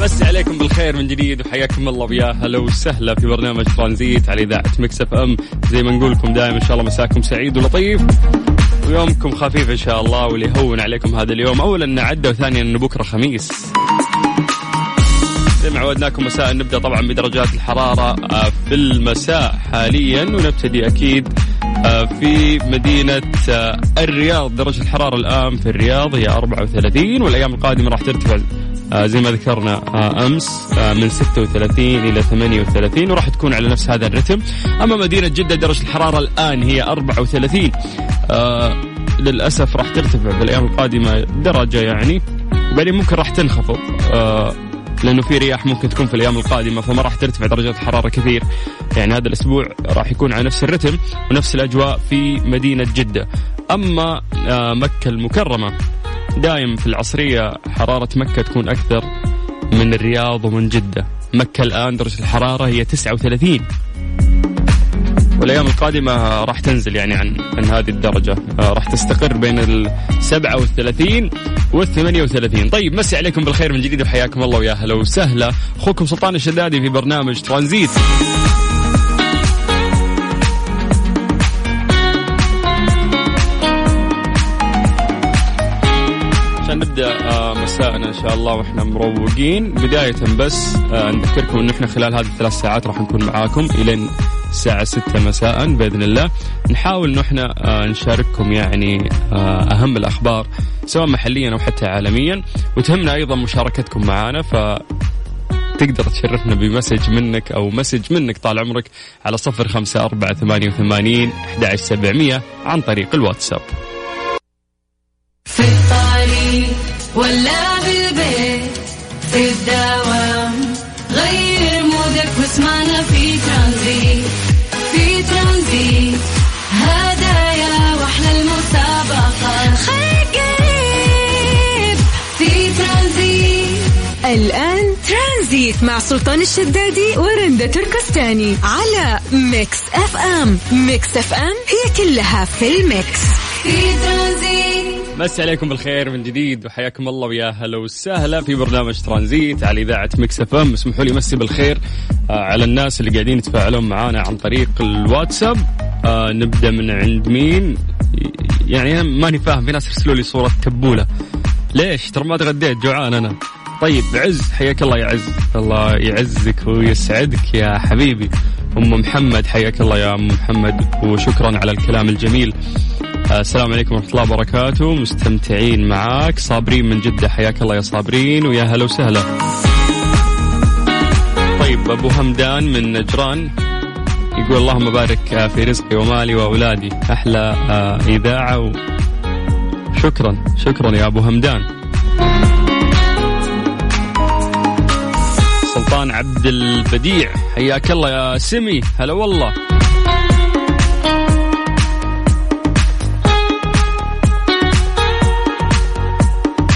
مسي عليكم بالخير من جديد وحياكم الله ويا هلا وسهلا في برنامج ترانزيت على إذاعة Mix FM. زي ما نقول لكم دائما إن شاء الله مساكم سعيد ولطيف. ويومكم خفيف إن شاء الله واللي يهون عليكم هذا اليوم. اولا انه عدى وثانيا انه بكرة خميس. زي ما عودناكم مساء نبدأ طبعا بدرجات الحرارة آه، في المساء حاليا ونبتدي أكيد آه، في مدينة آه، الرياض. درجة الحرارة الآن في الرياض هي 34 والأيام القادمة راح ترتفع زي ما ذكرنا آه، أمس آه، من 36 إلى 38 وراح تكون على نفس هذا الرتم. أما مدينة جدة درجة الحرارة الآن هي 34 آه، للأسف راح ترتفع في الأيام القادمة درجة يعني بعدين ممكن راح تنخفض آه، لأنه في رياح ممكن تكون في الأيام القادمة فما راح ترتفع درجات الحرارة كثير. يعني هذا الأسبوع راح يكون على نفس الرتم ونفس الأجواء في مدينة جدة. أما آه، مكة المكرمة دايم في العصرية حرارة مكة تكون أكثر من الرياض ومن جدة. مكة الآن درجة الحرارة هي 39 والأيام القادمة راح تنزل يعني عن عن هذه الدرجة. آه، راح تستقر بين ال 37 وال 38 طيب مسي عليكم بالخير من جديد وحياكم الله ويا هلا وسهلا. أخوكم سلطان الشدادي في برنامج ترانزيت. مساءنا إن شاء الله وإحنا مروقين. بداية بس آه، نذكركم انه إحنا خلال هذه الثلاث ساعات راح نكون معاكم الين الساعة 6 مساء بإذن الله. نحاول أنه إحنا آه، نشارككم يعني آه، أهم الأخبار سواء محليا أو حتى عالميا. وتهمنا أيضا مشاركتكم معنا ف تقدر تشرفنا بمسج منك أو مسج منك طال عمرك على صفر خمسة أربعة ثمانية وثمانين أحد سبعمية عن طريق الواتساب. في الطريق ولا ترانزيت مع سلطان الشدادي ورندا تركستاني على Mix FM. Mix FM هي كلها في ال mix. في ترانزيت. مسي عليكم بالخير من جديد وحياكم الله ويا هلا وسهلا في برنامج ترانزيت على إذاعة Mix FM. اسمحوا لي مسي بالخير آه على الناس اللي قاعدين يتفاعلون معنا عن طريق الواتساب. آه نبدأ من عند مين؟ يعني أنا ماني فاهم في ناس يرسلوا لي صورة تبوله ليش؟ ترى ما تغديت جوعان أنا. طيب عز حياك الله يا عز. الله يعزك ويسعدك يا حبيبي. أم محمد حياك الله يا أم محمد وشكرا على الكلام الجميل. آه، السلام عليكم ورحمة الله وبركاته. مستمتعين معاك صابرين من جدة. حياك الله يا صابرين ويا هلا وسهلا. طيب أبو همدان من نجران يقول اللهم بارك آه، في رزقي ومالي وأولادي. أحلى آه، إذاعة و... شكرا شكرا يا أبو همدان. سلطان عبد البديع. حياك الله يا سمي. هلا والله.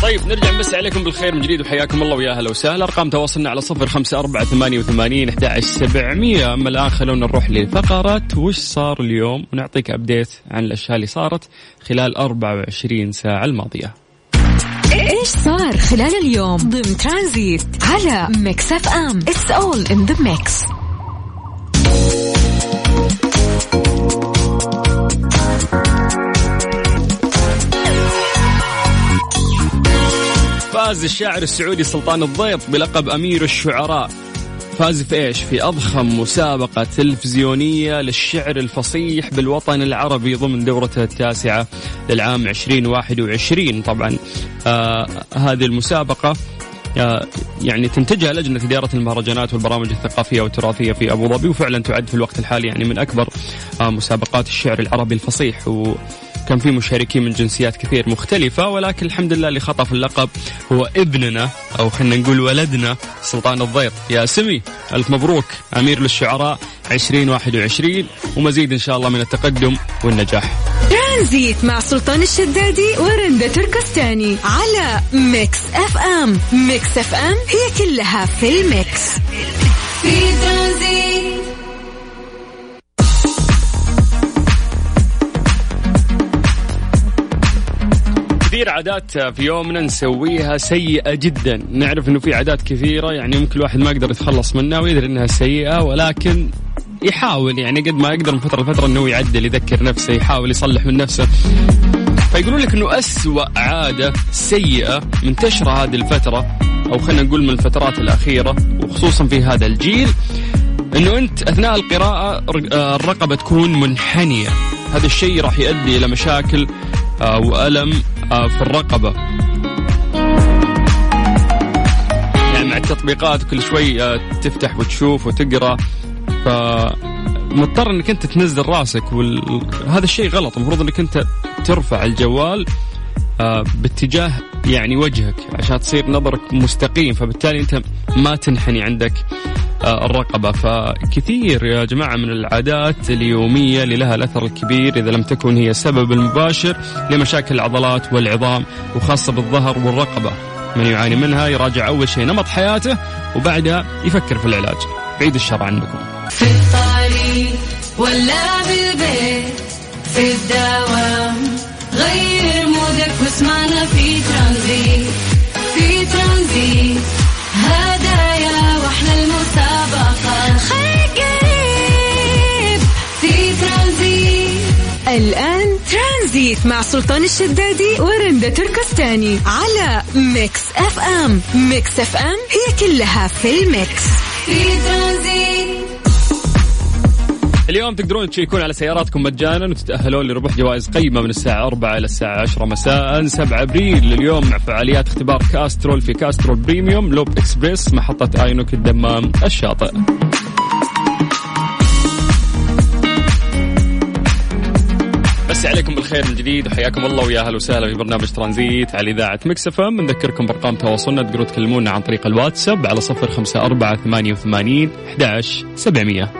طيب نرجع نمسي عليكم بالخير من جديد وحياكم الله ويا أهلا وسهلا. أرقام تواصلنا على صفر خمسة أربعة ثمانية وثمانين أحد سبعمية. أما الآن خلونا نروح لفقرة وش صار اليوم؟ ونعطيك أبديت عن الأشياء اللي صارت خلال 24 ساعة الماضية. إيش صار خلال اليوم ضمن ترانزيت على Mix FM؟ It's all in the mix فاز الشاعر السعودي سلطان الضيط بلقب أمير الشعراء. فاز في إيش؟ في أضخم مسابقة تلفزيونية للشعر الفصيح بالوطن العربي ضمن دورته التاسعة للعام 2021 طبعا آه هذه المسابقة آه، يعني تنتجها لجنة إدارة المهرجانات والبرامج الثقافية والتراثية في أبو ظبي وفعلا تعد في الوقت الحالي يعني من أكبر آه، مسابقات الشعر العربي الفصيح و كان في مشاركين من جنسيات كثير مختلفة ولكن الحمد لله اللي خطف اللقب هو ابننا أو خلينا نقول ولدنا سلطان الضيط يا سمي. ألف مبروك أمير للشعراء 2021 ومزيد إن شاء الله من التقدم والنجاح. ترانزيت مع سلطان الشدادي ورندا تركستاني على Mix FM. Mix FM هي كلها في ال mix. في ترانزيت. كثير عادات في يومنا نسويها سيئة جدا. نعرف إنه في عادات كثيرة يعني ممكن الواحد ما يقدر يتخلص منها ويدري إنها سيئة ولكن يحاول يعني قد ما يقدر من فترة لفترة إنه يعدل يذكر نفسه يحاول يصلح من نفسه. فيقولون لك إنه أسوأ عادة سيئة منتشرة هذه الفترة أو خلينا نقول من الفترات الأخيرة وخصوصا في هذا الجيل إنه أنت أثناء القراءة الرقبة تكون منحنية. هذا الشيء راح يؤدي إلى مشاكل آه، وألم آه، في الرقبة. يعني مع التطبيقات كل شوي آه، تفتح وتشوف وتقرأ. فمضطر إنك أنت تنزل راسك وهذا الشيء غلط. المفروض إنك أنت ترفع الجوال باتجاه يعني وجهك عشان تصير نظرك مستقيم. فبالتالي أنت ما تنحني عندك. الرقبة. فكثير يا جماعة من العادات اليومية اللي لها الأثر الكبير إذا لم تكن هي السبب المباشر لمشاكل العضلات والعظام وخاصة بالظهر والرقبة. من يعاني منها يراجع أول شيء نمط حياته وبعدها يفكر في العلاج. بعيد الشر عنكم في الطريق ولا بالبيت في الدوام غير مودك واسمعنا في ترانزيت في ترانزيت. الآن ترانزيت مع سلطان الشدادي ورندا تركستاني على Mix FM. Mix FM هي كلها في ال mix. في ترانزيت اليوم تقدرون تشيكون على سياراتكم مجانا وتتأهلون لربح جوائز قيمة من الساعة 4 إلى الساعة 10 مساء. 7 أبريل اليوم مع فعاليات اختبار Castrol في Castrol Premium Lube Express محطة ENOC الدمام الشاطئ. عليكم بالخير من جديد وحياكم الله ويا أهلا وسهلا في برنامج ترانزيت على إذاعة Mix FM. نذكركم بأرقام تواصلنا تقدرون تكلمونا عن طريق الواتساب على صفر خمسة أربعة ثمانية وثمانين أحداش سبعمية.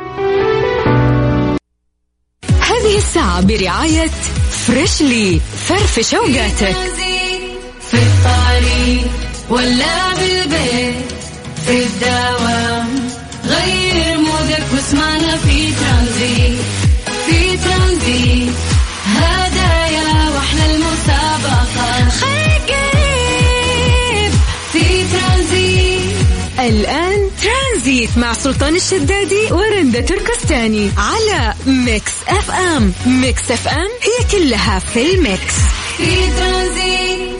هذه الساعة برعاية Freshly فرفش أوقاتك. في الطريق ولا بالبيت في الدوام غير mood ك واسمعنا في ترانزيت في ترانزيت. واحلى المسابقة. خير قريب في ترانزيت. الآن ترانزيت مع سلطان الشدادي ورندا تركستاني على Mix FM. Mix FM هي كلها في ال mix. في ترانزيت.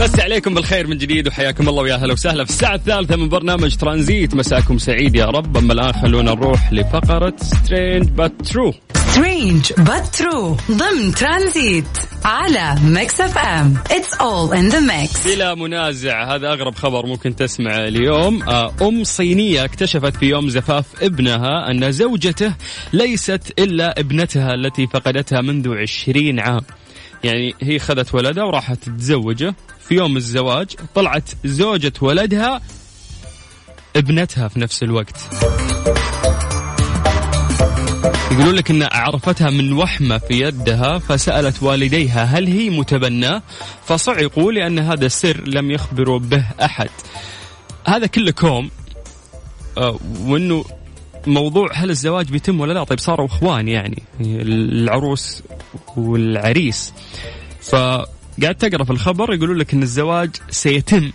بس عليكم بالخير من جديد وحياكم الله ويا أهلا وسهلا في الساعة الثالثة من برنامج ترانزيت. مساكم سعيد يا رب. أما الآن خلونا نروح لفقرة Strange But True Strange true. ضمن ترانزيت على Mix FM it's all in the mix بلا منازع هذا أغرب خبر ممكن تسمع اليوم. آه، أم صينية اكتشفت في يوم زفاف ابنها أن زوجته ليست إلا ابنتها التي فقدتها منذ عشرين عام. يعني هي خذت ولدها وراحت تتزوجه. في يوم الزواج طلعت زوجة ولدها ابنتها في نفس الوقت. يقولون لك إن عرفتها من وحمة في يدها فسألت والديها هل هي متبناة؟ فصعقوا لأن هذا السر لم يخبروا به أحد. هذا كله كوم آه، وإنه موضوع هل الزواج بيتم ولا لا طيب صاروا إخوان يعني العروس والعريس فقعدت اقرا في الخبر يقولون لك إن الزواج سيتم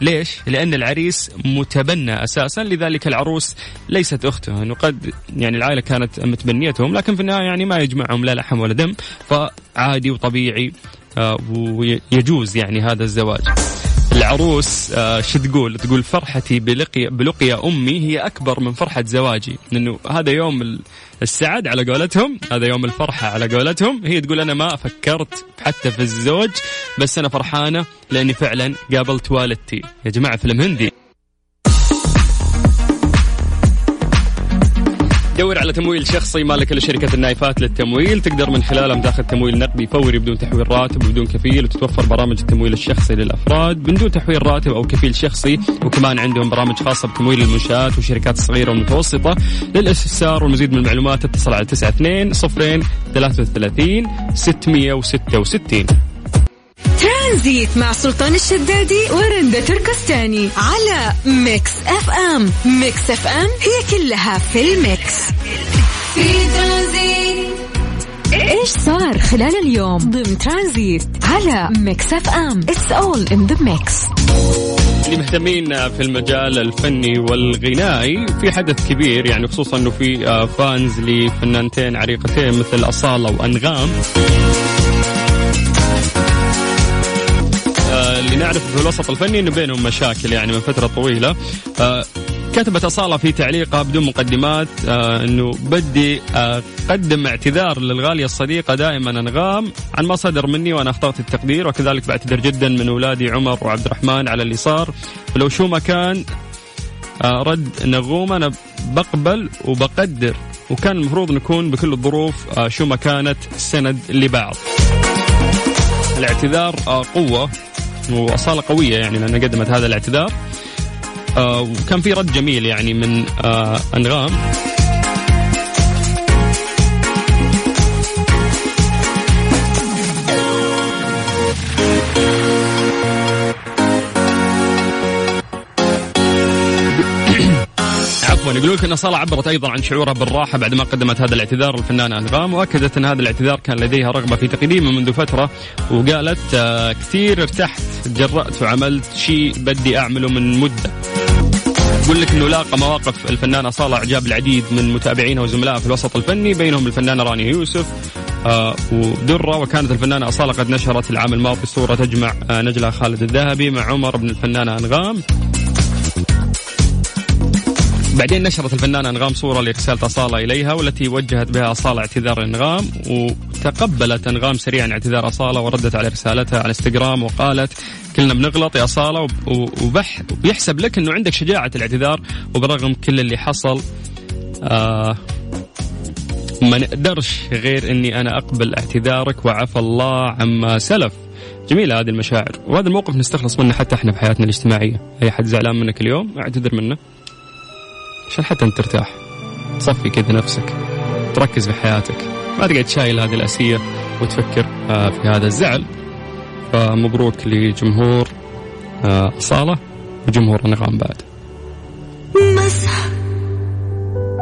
ليش؟ لأن العريس متبنى أساسا لذلك العروس ليست أخته. أنه قد يعني العائلة كانت متبنيتهم لكن في النهاية يعني ما يجمعهم لا لحم ولا دم فعادي وطبيعي آه، ويجوز يعني هذا الزواج. العروس آه، شو تقول؟ تقول فرحتي بلقي بلقيا أمي هي أكبر من فرحة زواجي. لأنه هذا يوم ال- السعد على قولتهم هذا يوم الفرحة على قولتهم. هي تقول أنا ما فكرت حتى في الزوج بس أنا فرحانة لأني فعلا قابلت والدتي يا جماعة فيلم هندي. دور على تمويل شخصي مالك لشركة النايفات للتمويل. تقدر من خلالهم تاخذ تمويل نقدي فوري بدون تحويل راتب وبدون كفيل وتتوفر برامج التمويل الشخصي للأفراد بدون تحويل راتب أو كفيل شخصي. وكمان عندهم برامج خاصة بتمويل المنشآت والشركات الصغيرة والمتوسطة للاستفسار والمزيد من المعلومات اتصل على 92 صفرين 33 666 ترانزيت مع سلطان الشدادي ورندا تركستاني على Mix FM. Mix FM هي كلها في ال mix. في ترانزيت. إيش صار خلال اليوم؟ ضمن ترانزيت على Mix FM. it's all in the mix اللي مهتمين في المجال الفني والغنائي في حدث كبير يعني خصوصا إنه في آه، fans لفنانتين عريقتين مثل أصالة وأنغام. اللي نعرفه في الوسط الفني إنه بينهم مشاكل يعني من فترة طويلة. آه، كتبت أصالة في تعليقها بدون مقدمات آه أنه بدي أقدم اعتذار للغالية الصديقة دائما أنغام عن ما صدر مني وأنا أخطأت التقدير وكذلك بعتذر جدا من أولادي عمر وعبد الرحمن على اللي صار ولو شو ما كان آه رد نغوم أنا بقبل وبقدر وكان المفروض نكون بكل الظروف آه شو ما كانت سند لبعض. الاعتذار آه قوة. وأصالة قوية يعني لأنها قدمت هذا الاعتذار. آه وكان في رد جميل يعني من آه أنغام. عفوا. يقولون لك إن صالة عبرت أيضا عن شعورها بالراحة بعد ما قدمت هذا الاعتذار للفنانه انغام وأكدت إن هذا الاعتذار كان لديها رغبة في تقديمه منذ فترة وقالت آه كثير ارتحت تجرأت وعملت شيء بدي أعمله من مدة. يقول لك إنه لاقى مواقف الفنانة صالة إعجاب العديد من متابعينها وزملائها في الوسط الفني بينهم الفنانة رانيا يوسف آه ودرة وكانت الفنانة أصالة قد نشرت العام الماضي صورة تجمع آه خالد الذهبي مع عمر بن الفنانة أنغام بعدين نشرت الفنانة أنغام صورة لرسالة أصالة إليها والتي وجهت بها أصالة اعتذار أنغام وتقبلت أنغام سريعا اعتذار أصالة وردت على رسالتها على إنستغرام وقالت كلنا بنغلط يا أصالة وبح وبيحسب لك أنه عندك شجاعة الاعتذار وبرغم كل اللي حصل آه ما نقدرش غير أني أنا أقبل اعتذارك وعفى الله عما سلف. جميلة هذه المشاعر. وهذا الموقف نستخلص منه حتى إحنا في حياتنا الاجتماعية. أي حد زعلان منك اليوم؟ اعتذر منه. عشان حتى انت ترتاح. تصفي كذا نفسك. تركز في حياتك. ما تقعد شايل هذه الأسية وتفكر آه، في هذا الزعل. فمبروك لجمهور أصالة وجمهور أنغام بعد. مسح